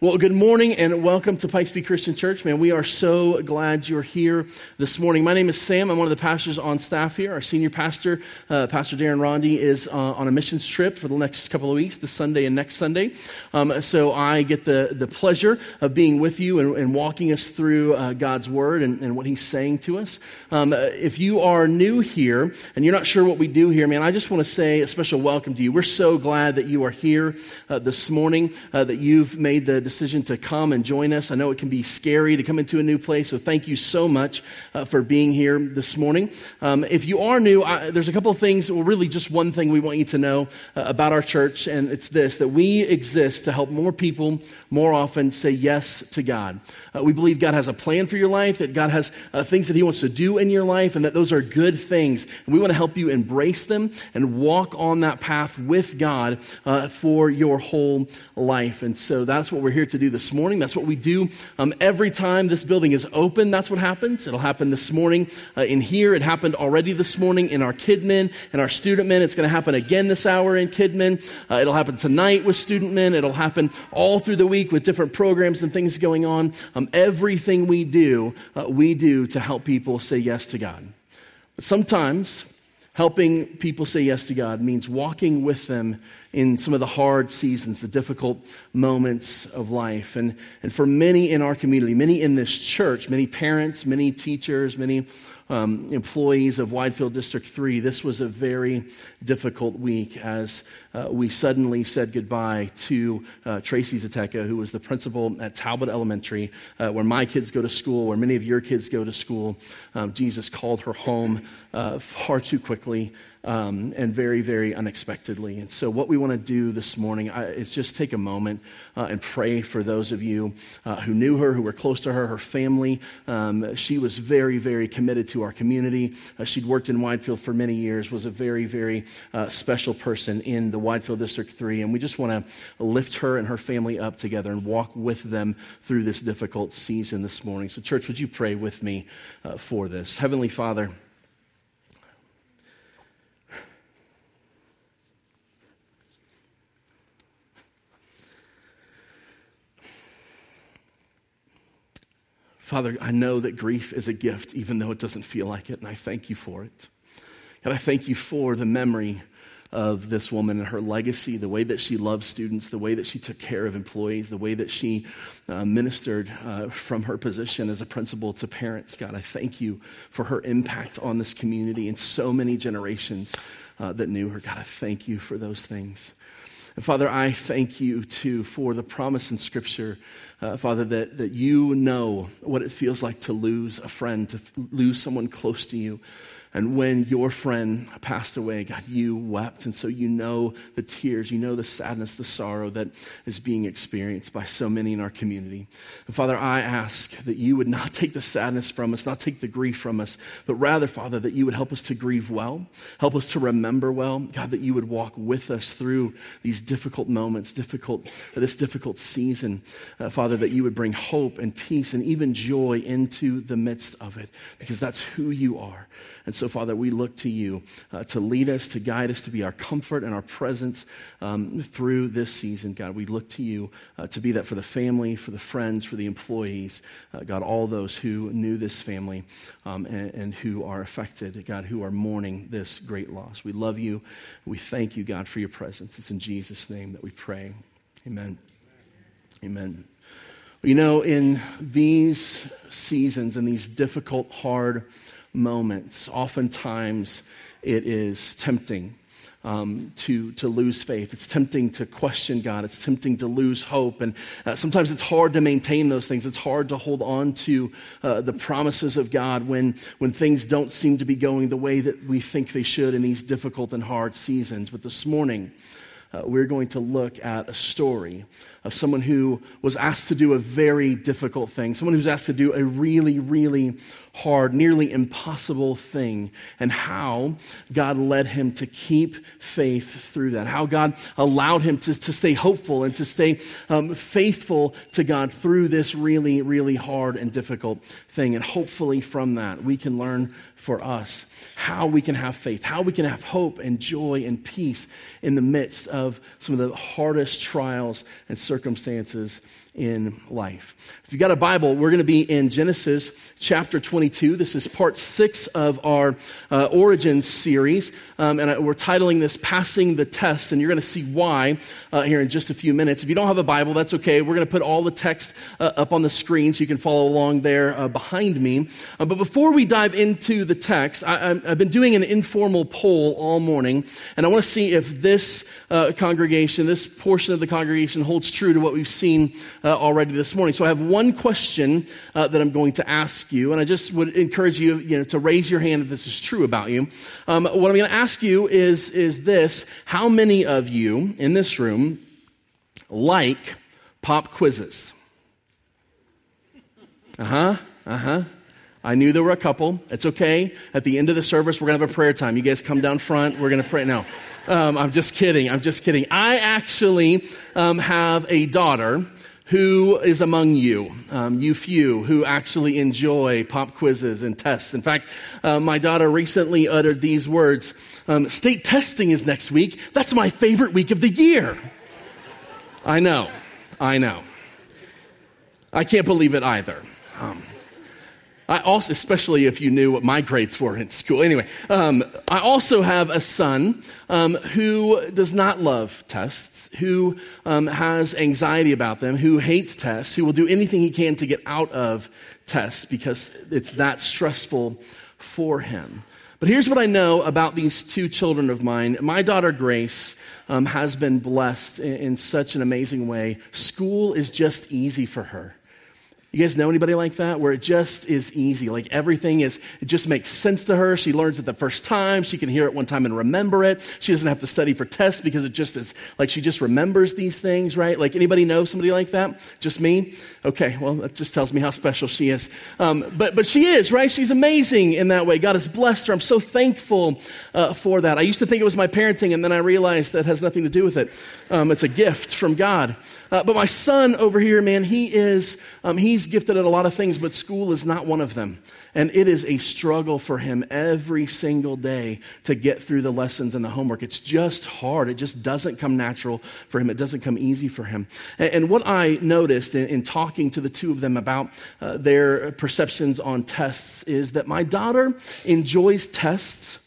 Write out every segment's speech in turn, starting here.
Well, good morning and welcome to Pikes Peak Christian Church. Man, we are so glad you're here this morning. My name is Sam. I'm one of the pastors on staff here. Our senior pastor, uh, Pastor Darren Rondi, is uh, on a missions trip for the next couple of weeks, this Sunday and next Sunday. Um, so I get the, the pleasure of being with you and, and walking us through uh, God's Word and, and, what He's saying to us. Um, if you are new here and you're not sure what we do here, man, I just want to say a special welcome to you. We're so glad that you are here uh, this morning, uh, that you've made the decision to come and join us. I know it can be scary to come into a new place, so thank you so much uh, for being here this morning. Um, if you are new, I, there's a couple of things, well, really just one thing we want you to know uh, about our church, and it's this that we exist to help more people more often say yes to God. Uh, we believe God has a plan for your life, that God has uh, things that He wants to do in your life, and that those are good things. And we want to help you embrace them and walk on that path with God uh, for your whole life. And so that's what we're here to do this morning. That's what we do um, every time this building is open. That's what happens. It'll happen this morning uh, in here. It happened already this morning in our Kidmin and our student min. It's going to happen again this hour in Kidmin. Uh, it'll happen tonight with student min. It'll happen all through the week with different programs and things going on. Um, everything we do, uh, we do to help people say yes to God. But sometimes helping people say yes to God means walking with them in some of the hard seasons, the difficult moments of life. And, and for many in our community, many in this church, many parents, many teachers, many um, employees of Widefield District 3, this was a very difficult week as uh, we suddenly said goodbye to uh, Tracy Zateka, who was the principal at Talbott Elementary, uh, where my kids go to school, where many of your kids go to school. Um, Jesus called her home uh, far too quickly um, and very, very unexpectedly. And so, what we want to do this morning I, is just take a moment uh, and pray for those of you uh, who knew her, who were close to her, her family. Um, she was very, very committed to our community. Uh, she'd worked in Widefield for many years, was a very, very uh, special person in the Widefield District 3. And we just want to lift her and her family up together and walk with them through this difficult season this morning. So, church, would you pray with me uh, for this? Heavenly Father, Father, I know that grief is a gift, even though it doesn't feel like it, and I thank you for it. And I thank you for the memory of this woman and her legacy, the way that she loved students, the way that she took care of employees, the way that she uh, ministered uh, from her position as a principal to parents. God, I thank you for her impact on this community and so many generations uh, that knew her. God, I thank you for those things. And Father, I thank you too for the promise in Scripture, uh, Father, that, that you know what it feels like to lose a friend, to f- lose someone close to you. And when your friend passed away, God, you wept. And so you know the tears, you know the sadness, the sorrow that is being experienced by so many in our community. And Father, I ask that you would not take the sadness from us, not take the grief from us, but rather, Father, that you would help us to grieve well, help us to remember well. God, that you would walk with us through these difficult moments, difficult, this difficult season. Uh, Father, that you would bring hope and peace and even joy into the midst of it, because that's who you are. And so, Father, we look to you uh, to lead us, to guide us, to be our comfort and our presence um, through this season. God, we look to you uh, to be that for the family, for the friends, for the employees. Uh, God, all those who knew this family um, and, and who are affected, God, who are mourning this great loss. We love you. We thank you, God, for your presence. It's in Jesus' name that we pray. Amen. Amen. You know, in these seasons, in these difficult, hard moments, oftentimes it is tempting um, to, to lose faith. It's tempting to question God. It's tempting to lose hope. And uh, sometimes it's hard to maintain those things. It's hard to hold on to uh, the promises of God when, when things don't seem to be going the way that we think they should in these difficult and hard seasons. But this morning, uh, we're going to look at a story of someone who was asked to do a very difficult thing, someone who's asked to do a really, really hard, nearly impossible thing, and how God led him to keep faith through that, how God allowed him to, to stay hopeful and to stay um, faithful to God through this really, really hard and difficult thing. And hopefully, from that, we can learn for us how we can have faith, how we can have hope and joy and peace in the midst of some of the hardest trials and circumstances circumstances in life. If you've got a Bible, we're going to be in Genesis chapter 22. This is part six of our uh, Origins series, um, and we're titling this Passing the Test, and you're going to see why uh, here in just a few minutes. If you don't have a Bible, that's okay. We're going to put all the text uh, up on the screen so you can follow along there uh, behind me. Uh, but before we dive into the text, I, have been doing an informal poll all morning, and I want to see if this uh, congregation, this portion of the congregation, holds true to what we've seen already this morning. So I have one question uh, that I'm going to ask you, and I just would encourage you, you know, to raise your hand if this is true about you. Um, what I'm going to ask you is, is this How many of you in this room like pop quizzes? Uh huh, uh huh. I knew there were a couple. It's okay. At the end of the service, we're going to have a prayer time. You guys come down front. We're going to pray. now. Um, I'm just kidding. I'm just kidding. I actually um, have a daughter who is among you, um, you few who actually enjoy pop quizzes and tests? In fact, uh, my daughter recently uttered these words um, State testing is next week. That's my favorite week of the year. I know, I know. I can't believe it either. Um, I also, especially if you knew what my grades were in school. Anyway, um, I also have a son um, who does not love tests, who um, has anxiety about them, who hates tests, who will do anything he can to get out of tests because it's that stressful for him. But here's what I know about these two children of mine. My daughter Grace um, has been blessed in, in such an amazing way. School is just easy for her. You guys know anybody like that where it just is easy? Like everything is, it just makes sense to her. She learns it the first time. She can hear it one time and remember it. She doesn't have to study for tests because it just is like she just remembers these things, right? Like anybody know somebody like that? Just me? Okay, well, that just tells me how special she is. Um, but, but she is, right? She's amazing in that way. God has blessed her. I'm so thankful uh, for that. I used to think it was my parenting, and then I realized that has nothing to do with it. Um, it's a gift from God. Uh, but my son over here, man, he is, um, he's gifted at a lot of things, but school is not one of them. And it is a struggle for him every single day to get through the lessons and the homework. It's just hard. It just doesn't come natural for him. It doesn't come easy for him. And, and what I noticed in, in, talking to the two of them about uh, their perceptions on tests is that my daughter enjoys tests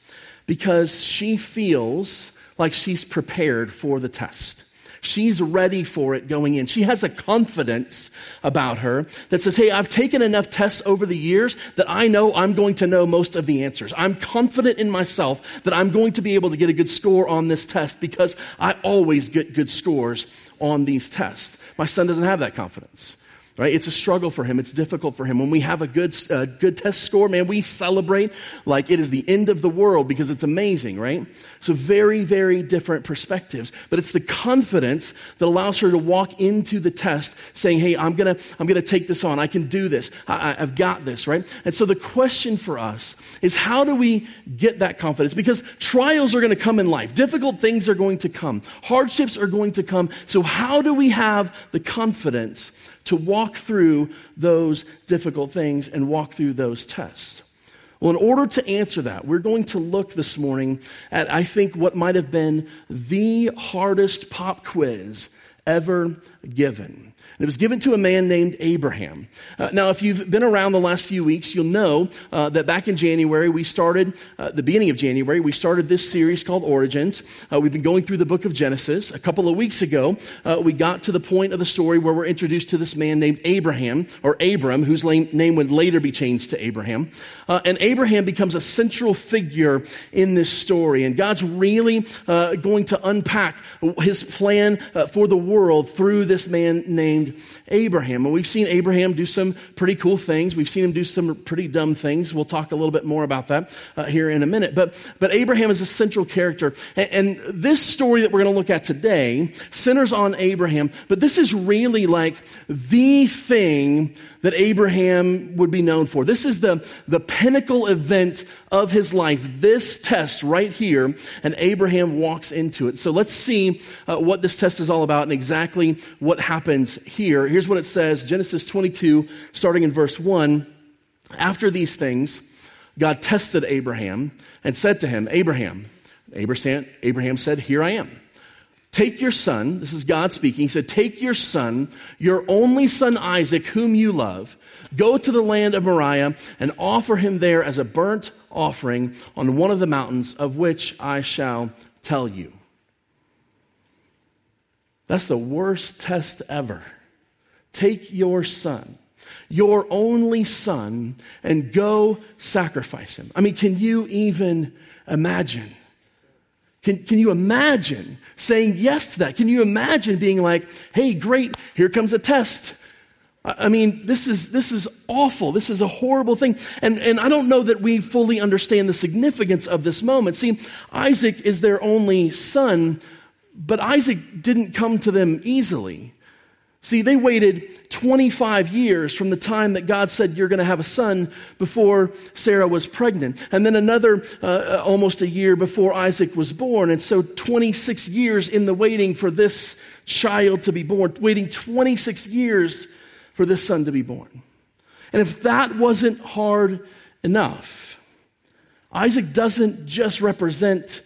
because she feels like she's prepared for the test. She's ready for it going in. She has a confidence about her that says, Hey, I've taken enough tests over the years that I know I'm going to know most of the answers. I'm confident in myself that I'm going to be able to get a good score on this test because I always get good scores on these tests. My son doesn't have that confidence right? It's a struggle for him. It's difficult for him. When we have a good, uh, good test score, man, we celebrate like it is the end of the world because it's amazing, right? So very, very different perspectives. But it's the confidence that allows her to walk into the test saying, hey, I'm going to I'm gonna take this on. I can do this. I, I've got this, right? And so the question for us is how do we get that confidence? Because trials are going to come in life. Difficult things are going to come. Hardships are going to come. So how do we have the confidence to walk through those difficult things and walk through those tests? Well, in order to answer that, we're going to look this morning at, I think, what might have been the hardest pop quiz ever given. It was given to a man named Abraham. Uh, now, if you've been around the last few weeks, you'll know uh, that back in January, we started, uh, the beginning of January, we started this series called Origins. Uh, we've been going through the book of Genesis. A couple of weeks ago, uh, we got to the point of the story where we're introduced to this man named Abraham, or Abram, whose name would later be changed to Abraham. Uh, and Abraham becomes a central figure in this story. And God's really going to unpack his plan for the world through this man named Abraham. And we've seen Abraham do some pretty cool things. We've seen him do some pretty dumb things. We'll talk a little bit more about that uh, here in a minute. But, but Abraham is a central character. And, and this story that we're going to look at today centers on Abraham, but this is really like the thing that Abraham would be known for. This is the, the pinnacle event of his life, this test right here, and Abraham walks into it. So let's see uh, what this test is all about and exactly what happens here. Here's what it says Genesis 22, starting in verse 1. After these things, God tested Abraham and said to him, Abraham, Abraham, Abraham said, Here I am. Take your son, this is God speaking. He said, Take your son, your only son Isaac, whom you love, go to the land of Moriah and offer him there as a burnt offering on one of the mountains of which I shall tell you. That's the worst test ever. Take your son, your only son, and go sacrifice him. I mean, can you even imagine? Can, can you imagine saying yes to that? Can you imagine being like, hey, great, here comes a test. I mean, this is, this is awful. This is a horrible thing. And, and I don't know that we fully understand the significance of this moment. See, Isaac is their only son, but Isaac didn't come to them easily. See, they waited 25 years from the time that God said, You're going to have a son before Sarah was pregnant. And then another uh, uh, almost a year before Isaac was born. And so 26 years in the waiting for this child to be born, waiting 26 years for this son to be born. And if that wasn't hard enough, Isaac doesn't just represent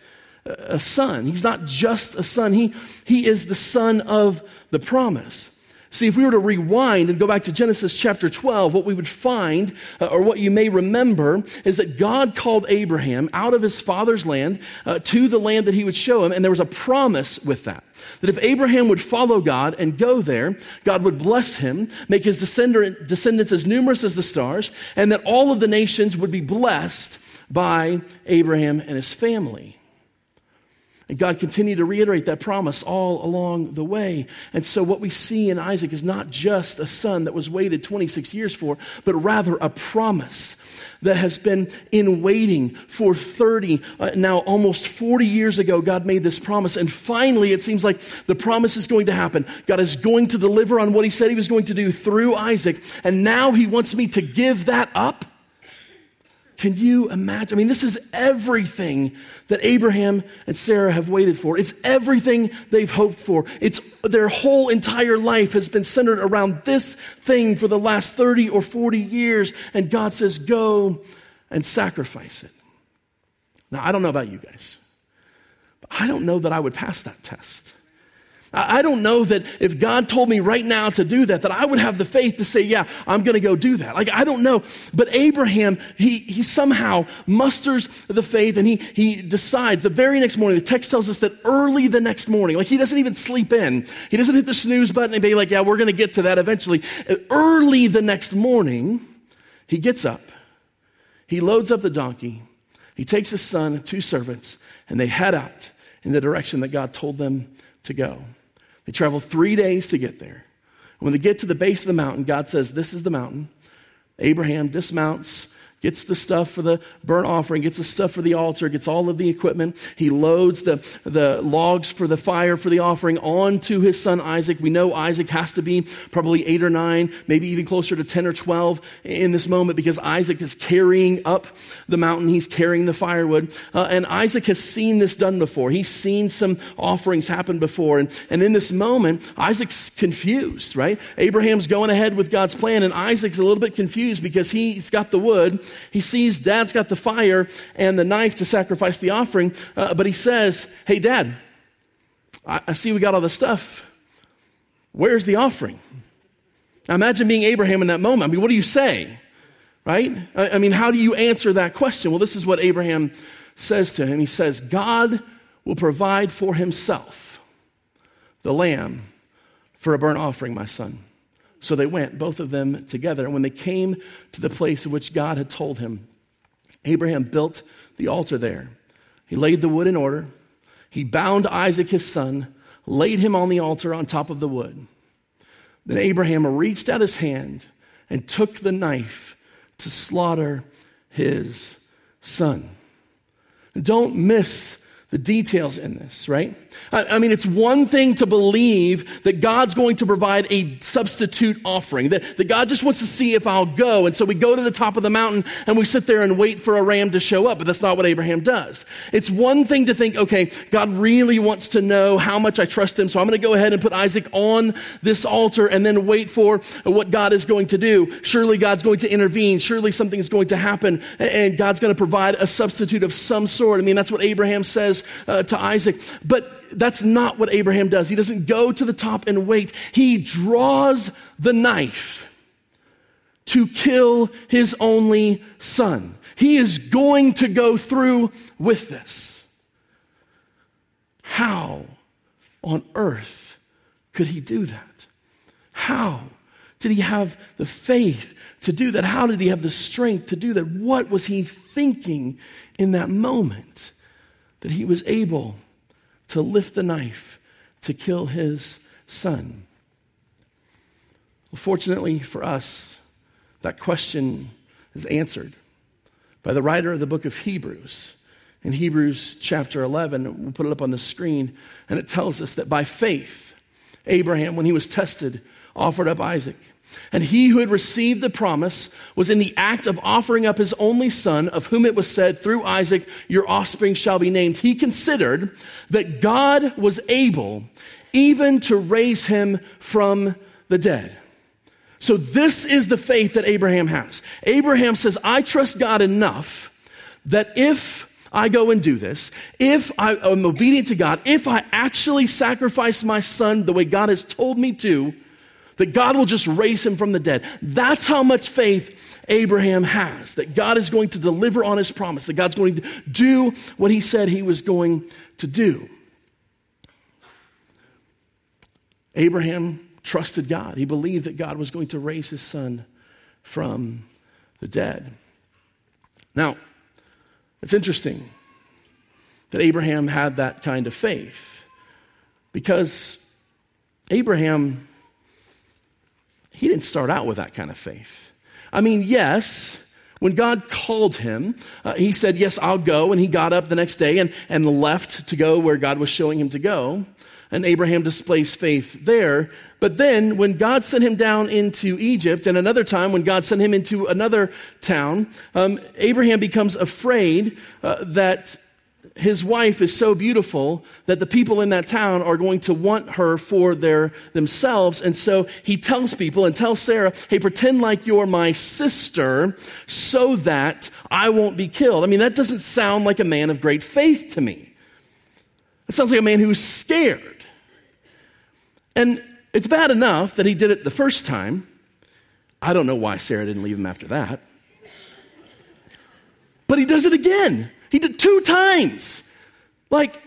a son. He's not just a son. He, he is the son of the promise. See, if we were to rewind and go back to Genesis chapter 12, what we would find, uh, or what you may remember, is that God called Abraham out of his father's land uh, to the land that he would show him, and there was a promise with that. That if Abraham would follow God and go there, God would bless him, make his descendants as numerous as the stars, and that all of the nations would be blessed by Abraham and his family. And God continued to reiterate that promise all along the way. And so, what we see in Isaac is not just a son that was waited 26 years for, but rather a promise that has been in waiting for 30, uh, now almost 40 years ago. God made this promise. And finally, it seems like the promise is going to happen. God is going to deliver on what he said he was going to do through Isaac. And now he wants me to give that up can you imagine? I mean, this is everything that Abraham and Sarah have waited for. It's everything they've hoped for. It's their whole entire life has been centered around this thing for the last 30 or 40 years. And God says, go and sacrifice it. Now, I don't know about you guys, but I don't know that I would pass that test. I don't know that if God told me right now to do that, that I would have the faith to say, yeah, I'm going to go do that. Like, I don't know. But Abraham, he, he somehow musters the faith and he, he decides the very next morning, the text tells us that early the next morning, like he doesn't even sleep in. He doesn't hit the snooze button and be like, yeah, we're going to get to that eventually. Early the next morning, he gets up, he loads up the donkey, he takes his son, two servants, and they head out in the direction that God told them to go. They travel three days to get there. When they get to the base of the mountain, God says, This is the mountain. Abraham dismounts, gets the stuff for the burnt offering, gets the stuff for the altar, gets all of the equipment. He loads the, the logs for the fire for the offering onto his son Isaac. We know Isaac has to be probably eight or nine, maybe even closer to 10 or 12 in this moment because Isaac is carrying up the mountain. He's carrying the firewood. Uh, and Isaac has seen this done before. He's seen some offerings happen before. And, and in this moment, Isaac's confused, right? Abraham's going ahead with God's plan, and Isaac's a little bit confused because he's got the wood he sees dad's got the fire and the knife to sacrifice the offering, uh, but he says, Hey, dad, I, I see we got all the stuff. Where's the offering? Now imagine being Abraham in that moment. I mean, what do you say? Right? I, I mean, how do you answer that question? Well, this is what Abraham says to him. He says, God will provide for himself the lamb for a burnt offering, my son. So they went, both of them together. And when they came to the place of which God had told him, Abraham built the altar there. He laid the wood in order. He bound Isaac, his son, laid him on the altar on top of the wood. Then Abraham reached out his hand and took the knife to slaughter his son. Don't miss the details in this, right? I, mean, it's one thing to believe that God's going to provide a substitute offering, that, that God just wants to see if I'll go. And so we go to the top of the mountain and we sit there and wait for a ram to show up, but that's not what Abraham does. It's one thing to think, okay, God really wants to know how much I trust him, so I'm going to go ahead and put Isaac on this altar and then wait for what God is going to do. Surely God's going to intervene. Surely something is going to happen and God's going to provide a substitute of some sort. I mean, that's what Abraham says uh, to Isaac. But that's not what Abraham does. He doesn't go to the top and wait. He draws the knife to kill his only son. He is going to go through with this. How on earth could he do that? How did he have the faith to do that? How did he have the strength to do that? What was he thinking in that moment that he was able to lift the knife to kill his son? Well, fortunately for us, that question is answered by the writer of the book of Hebrews. In Hebrews chapter 11, we'll put it up on the screen, and it tells us that by faith, Abraham, when he was tested, offered up Isaac. And he who had received the promise was in the act of offering up his only son, of whom it was said, Through Isaac your offspring shall be named. He considered that God was able even to raise him from the dead. So, this is the faith that Abraham has. Abraham says, I trust God enough that if I go and do this, if I am obedient to God, if I actually sacrifice my son the way God has told me to, that God will just raise him from the dead. That's how much faith Abraham has, that God is going to deliver on his promise, that God's going to do what he said he was going to do. Abraham trusted God. He believed that God was going to raise his son from the dead. Now, it's interesting that Abraham had that kind of faith because Abraham he didn't start out with that kind of faith. I mean, yes, when God called him, uh, he said, Yes, I'll go. And he got up the next day and, and left to go where God was showing him to go. And Abraham displays faith there. But then, when God sent him down into Egypt, and another time when God sent him into another town, um, Abraham becomes afraid uh, that his wife is so beautiful that the people in that town are going to want her for their themselves. And so he tells people and tells sarah hey pretend like you're my sister so that i won't be killed. I mean that doesn't sound like a man of great faith to me. It sounds like a man who's scared. And it's bad enough that he did it the first time. I don't know why sarah didn't leave him after that. But he does it again he did two times. Like,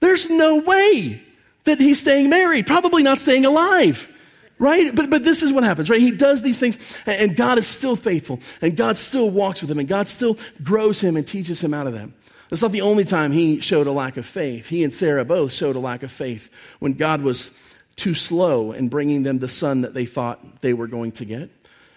there's no way that he's staying married, probably not staying alive. Right? But, but this is what happens, right? He does these things, and, and God is still faithful, and God still walks with him, and God still grows him and teaches him out of them. That's not the only time he showed a lack of faith. He and Sarah both showed a lack of faith when God was too slow in bringing them the son that they thought they were going to get.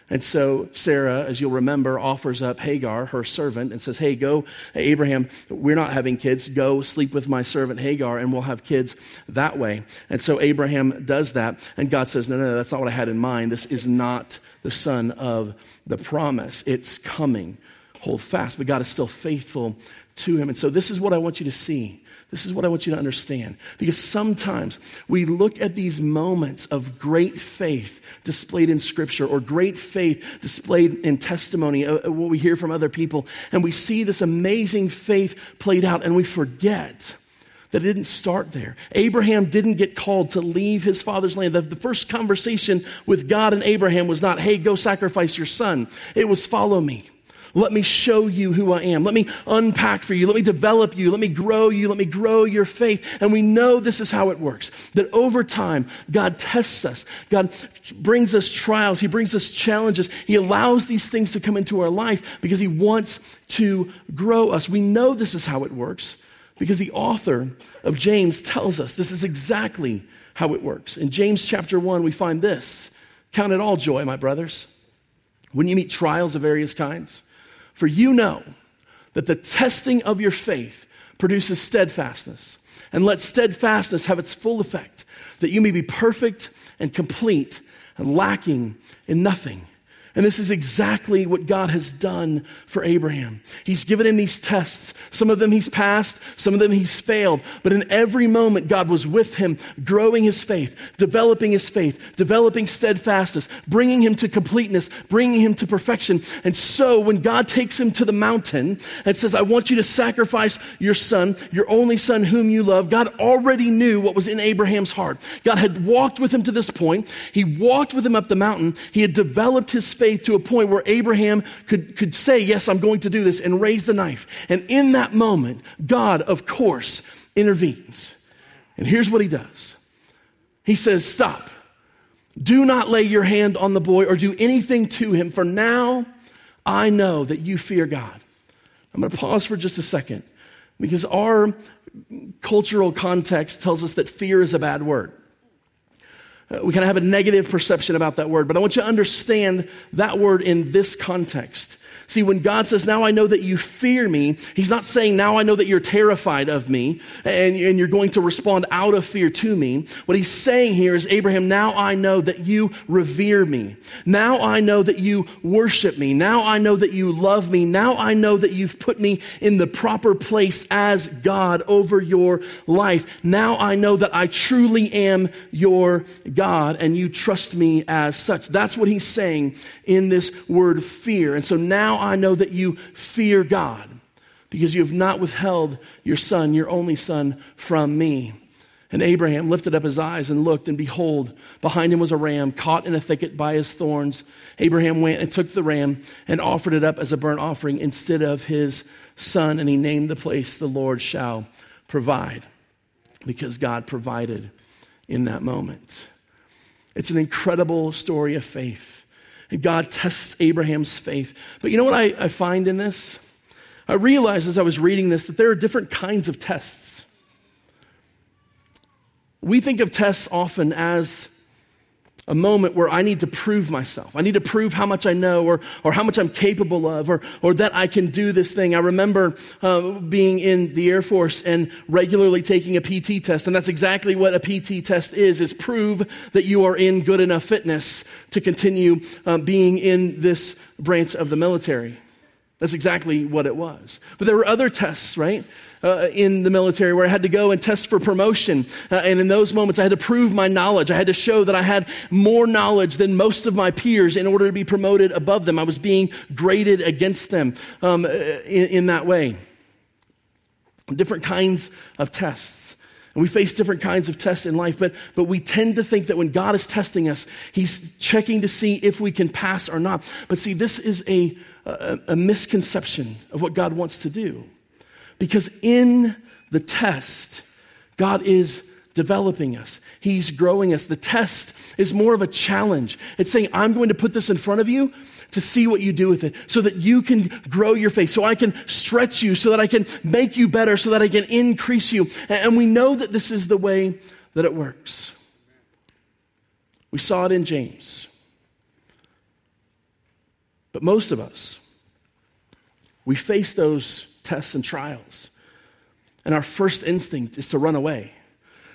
And so Sarah, as you'll remember, offers up Hagar, her servant, and says, Hey, go, Abraham, we're not having kids. Go sleep with my servant Hagar, and we'll have kids that way. And so Abraham does that. And God says, No, no, that's not what I had in mind. This is not the son of the promise. It's coming. Hold fast. But God is still faithful to him. And so this is what I want you to see this is what I want you to understand. Because sometimes we look at these moments of great faith displayed in Scripture or great faith displayed in testimony, uh, uh, what we hear from other people, and we see this amazing faith played out, and we forget that it didn't start there. Abraham didn't get called to leave his father's land. The, the, first conversation with God and Abraham was not, hey, go sacrifice your son. It was, follow me. Let me show you who I am. Let me unpack for you. Let me develop you. Let me grow you. Let me grow your faith. And we know this is how it works. That over time, God tests us. God brings us trials. He brings us challenges. He allows these things to come into our life because He wants to grow us. We know this is how it works because the author of James tells us this is exactly how it works. In James chapter 1, we find this Count it all joy, my brothers, when you meet trials of various kinds for you know that the testing of your faith produces steadfastness. And let steadfastness have its full effect, that you may be perfect and complete and lacking in nothing. And this is exactly what God has done for Abraham. He's given him these tests. Some of them he's passed, some of them he's failed. But in every moment, God was with him, growing his faith, developing his faith, developing steadfastness, bringing him to completeness, bringing him to perfection. And so when God takes him to the mountain and says, I want you to sacrifice your son, your only son whom you love, God already knew what was in Abraham's heart. God had walked with him to this point. He walked with him up the mountain. He had developed his faith faith to a point where Abraham could, could say, Yes, I'm going to do this, and raise the knife. And in that moment, God, of course, intervenes. And here's what he does He says, Stop. Do not lay your hand on the boy or do anything to him, for now I know that you fear God. I'm going to pause for just a second because our cultural context tells us that fear is a bad word. Uh, we kind of have a negative perception about that word, but I want you to understand that word in this context. See, when God says, now I know that you fear me, He's not saying, now I know that you're terrified of me and, and you're going to respond out of fear to me. What He's saying here is, Abraham, now I know that you revere me. Now I know that you worship me. Now I know that you love me. Now I know that you've put me in the proper place as God over your life. Now I know that I truly am your God and you trust me as such. That's what He's saying in this word fear. And so now I know that you fear God because you have not withheld your son, your only son, from me. And Abraham lifted up his eyes and looked, and behold, behind him was a ram caught in a thicket by his thorns. Abraham went and took the ram and offered it up as a burnt offering instead of his son, and he named the place the Lord shall provide because God provided in that moment. It's an incredible story of faith. And God tests Abraham's faith. But you know what I, I find in this? I realized as I was reading this that there are different kinds of tests. We think of tests often as a moment where I need to prove myself. I need to prove how much I know or, or how much I'm capable of or, or that I can do this thing. I remember uh, being in the Air Force and regularly taking a PT test. And that's exactly what a PT test is, is prove that you are in good enough fitness to continue uh, being in this branch of the military. That's exactly what it was. But there were other tests, right? Uh, in the military where I had to go and test for promotion. Uh, and in those moments, I had to prove my knowledge. I had to show that I had more knowledge than most of my peers in order to be promoted above them. I was being graded against them um, in, in that way. Different kinds of tests. And we face different kinds of tests in life, but, but we tend to think that when God is testing us, He's checking to see if we can pass or not. But see, this is a a, a misconception of what God wants to do. Because in the test, God is developing us. He's growing us. The test is more of a challenge. It's saying, I'm going to put this in front of you to see what you do with it so that you can grow your faith, so I can stretch you, so that I can make you better, so that I can increase you. And we know that this is the way that it works. We saw it in James. But most of us, we face those tests and trials. And our first instinct is to run away.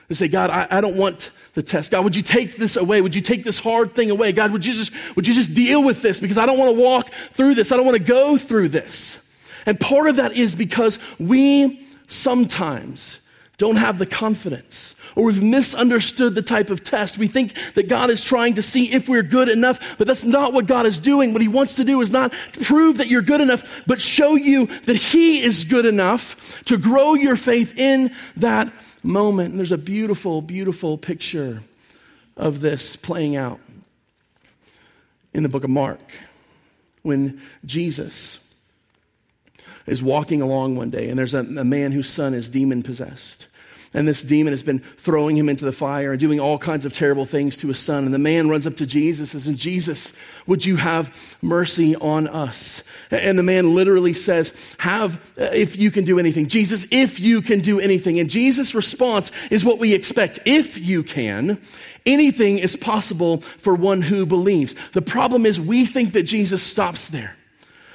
To say, God, I, I, don't want the test. God, would you take this away? Would you take this hard thing away? God, would you just, would you just deal with this? Because I don't want to walk through this. I don't want to go through this. And part of that is because we sometimes don't have the confidence or we've misunderstood the type of test. We think that God is trying to see if we're good enough, but that's not what God is doing. What He wants to do is not prove that you're good enough, but show you that He is good enough to grow your faith in that moment. And there's a beautiful, beautiful picture of this playing out in the book of Mark when Jesus is walking along one day and there's a, a man whose son is demon possessed. And this demon has been throwing him into the fire and doing all kinds of terrible things to his son. And the man runs up to Jesus and says, Jesus, would you have mercy on us? And the man literally says, Have, if you can do anything. Jesus, if you can do anything. And Jesus' response is what we expect. If you can, anything is possible for one who believes. The problem is we think that Jesus stops there.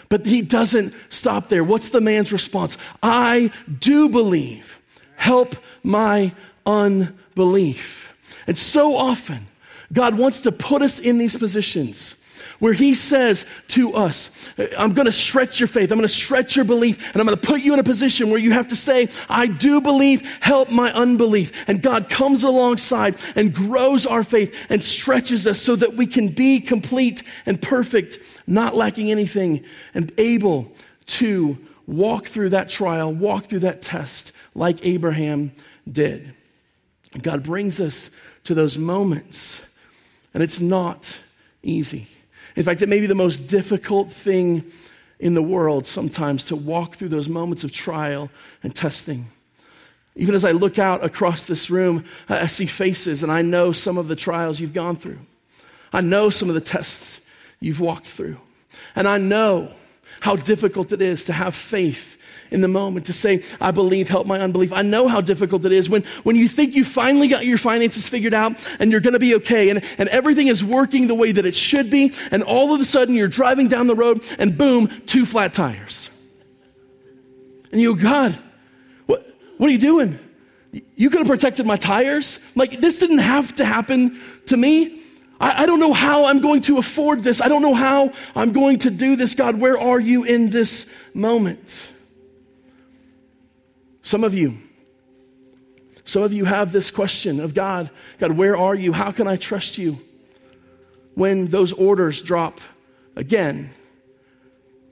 But he doesn't stop there. What's the man's response? I do believe. Help my unbelief. And so often, God wants to put us in these positions where he says to us, I'm going to stretch your faith. I'm going to stretch your belief and I'm going to put you in a position where you have to say, I do believe, help my unbelief. And God comes alongside and grows our faith and stretches us so that we can be complete and perfect, not lacking anything and able to walk through that trial, walk through that test like Abraham did. God brings us to those moments and it's not easy. In fact, it may be the most difficult thing in the world sometimes to walk through those moments of trial and testing. Even as I look out across this room, I see faces and I know some of the trials you've gone through. I know some of the tests you've walked through. And I know how difficult it is to have faith in the moment to say, I believe, help my unbelief. I know how difficult it is when, when you think you finally got your finances figured out and you're going to be okay and, and everything is working the way that it should be. And all of a sudden you're driving down the road and boom, two flat tires. And you go, God, what, what are you doing? You could have protected my tires. Like, this didn't have to happen to me. I, I, don't know how I'm going to afford this. I don't know how I'm going to do this. God, where are you in this moment? Some of you, some of you have this question of God, God, where are you? How can I trust you? When those orders drop again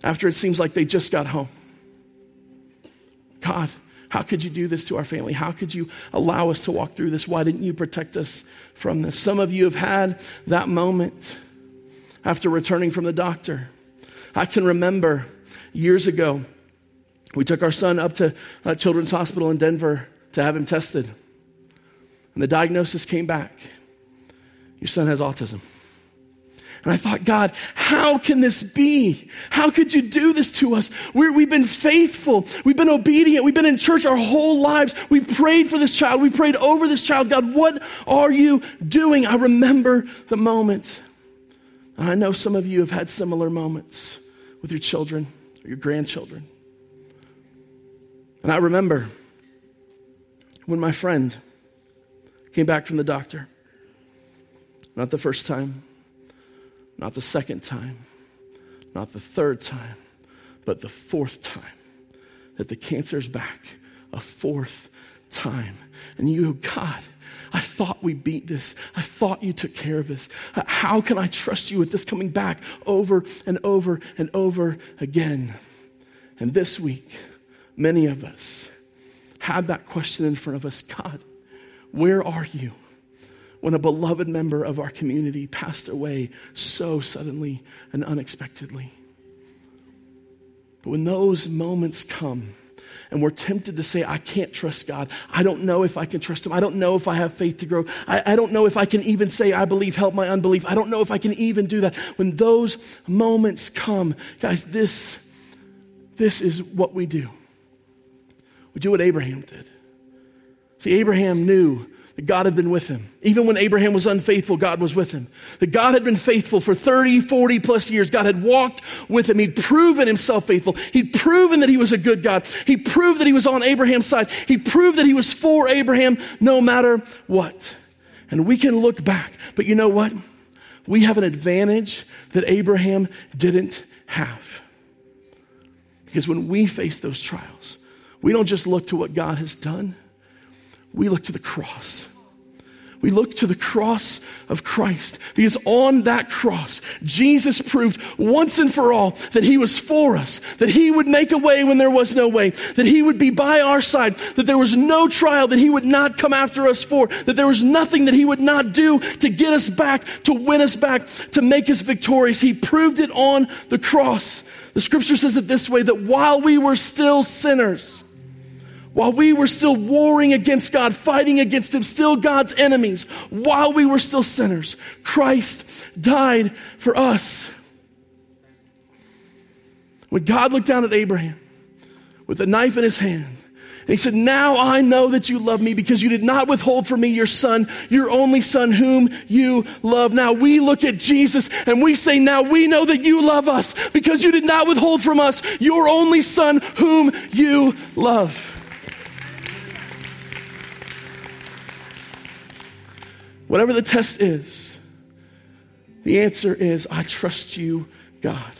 after it seems like they just got home. God, how could you do this to our family? How could you allow us to walk through this? Why didn't you protect us from this? Some of you have had that moment after returning from the doctor. I can remember years ago we took our son up to uh, Children's Hospital in Denver to have him tested. And the diagnosis came back your son has autism. And I thought, God, how can this be? How could you do this to us? we have been faithful. We've been obedient. We've been in church our whole lives. We've prayed for this child. We've prayed over this child. God, what are you doing? I remember the moment. And I know some of you have had similar moments with your children or your grandchildren. And I remember when my friend came back from the doctor. Not the first time, not the second time, not the third time, but the fourth time that the cancer's back. A fourth time. And you, God, I thought we beat this. I thought you took care of this. How can I trust you with this coming back over and over and over again? And this week, Many of us had that question in front of us God, where are you? When a beloved member of our community passed away so suddenly and unexpectedly. But when those moments come, and we're tempted to say, I can't trust God. I don't know if I can trust Him. I don't know if I have faith to grow. I, I, don't know if I can even say, I believe, help my unbelief. I don't know if I can even do that. When those moments come, guys, this, this is what we do. We do what Abraham did. See, Abraham knew that God had been with him. Even when Abraham was unfaithful, God was with him. That God had been faithful for 30, 40 plus years. God had walked with him. He'd proven himself faithful. He'd proven that he was a good God. He proved that he was on Abraham's side. He proved that he was for Abraham no matter what. And we can look back. But you know what? We have an advantage that Abraham didn't have. Because when we face those trials, we don't just look to what God has done, we look to the cross. We look to the cross of Christ because on that cross, Jesus proved once and for all that He was for us, that He would make a way when there was no way, that He would be by our side, that there was no trial that He would not come after us for, that there was nothing that He would not do to get us back, to win us back, to make us victorious. He proved it on the cross. The scripture says it this way that while we were still sinners, while we were still warring against God, fighting against Him, still God's enemies, while we were still sinners, Christ died for us. When God looked down at Abraham with a knife in his hand, and he said, Now I know that you love me because you did not withhold from me your son, your only son, whom you love. Now we look at Jesus and we say, Now we know that you love us because you did not withhold from us your only son, whom you love. Whatever the test is, The answer is I trust you, God.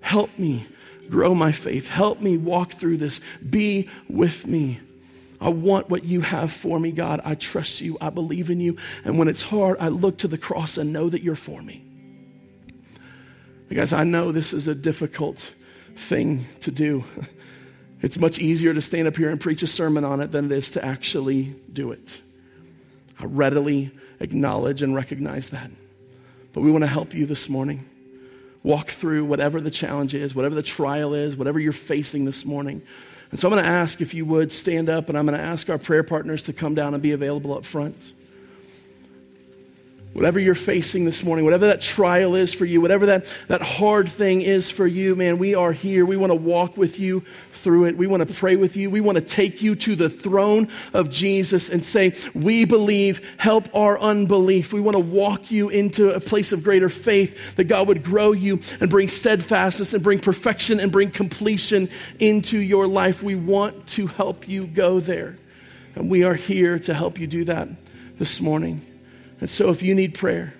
Help me grow my faith. Help me walk through this. Be with me. I want what you have for me, God. I trust you. I believe in you. And when it's hard, I look to the cross and know that you're for me. Because I know this is a difficult thing to do. It's much easier to stand up here and preach a sermon on it than it is to actually do it. Readily acknowledge and recognize that. But we want to help you this morning. Walk through whatever the challenge is, whatever the trial is, whatever you're facing this morning. And so I'm going to ask if you would stand up, and I'm going to ask our prayer partners to come down and be available up front. Whatever you're facing this morning, whatever that trial is for you, whatever that, that hard thing is for you, man, we are here. We want to walk with you through it. We want to pray with you. We want to take you to the throne of Jesus and say, We believe, help our unbelief. We want to walk you into a place of greater faith that God would grow you and bring steadfastness and bring perfection and bring completion into your life. We want to help you go there. And we are here to help you do that this morning. And so if you need prayer,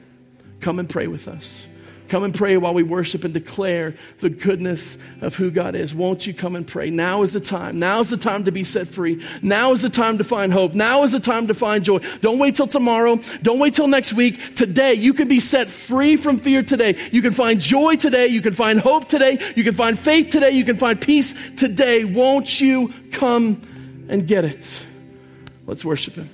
come and pray with us. Come and pray while we worship and declare the goodness of who God is. Won't you come and pray? Now is the time. Now is the time to be set free. Now is the time to find hope. Now is the time to find joy. Don't wait till tomorrow. Don't wait till next week. Today, you can be set free from fear today. You can find joy today. You can find hope today. You can find faith today. You can find peace today. Won't you come and get it? Let's worship Him.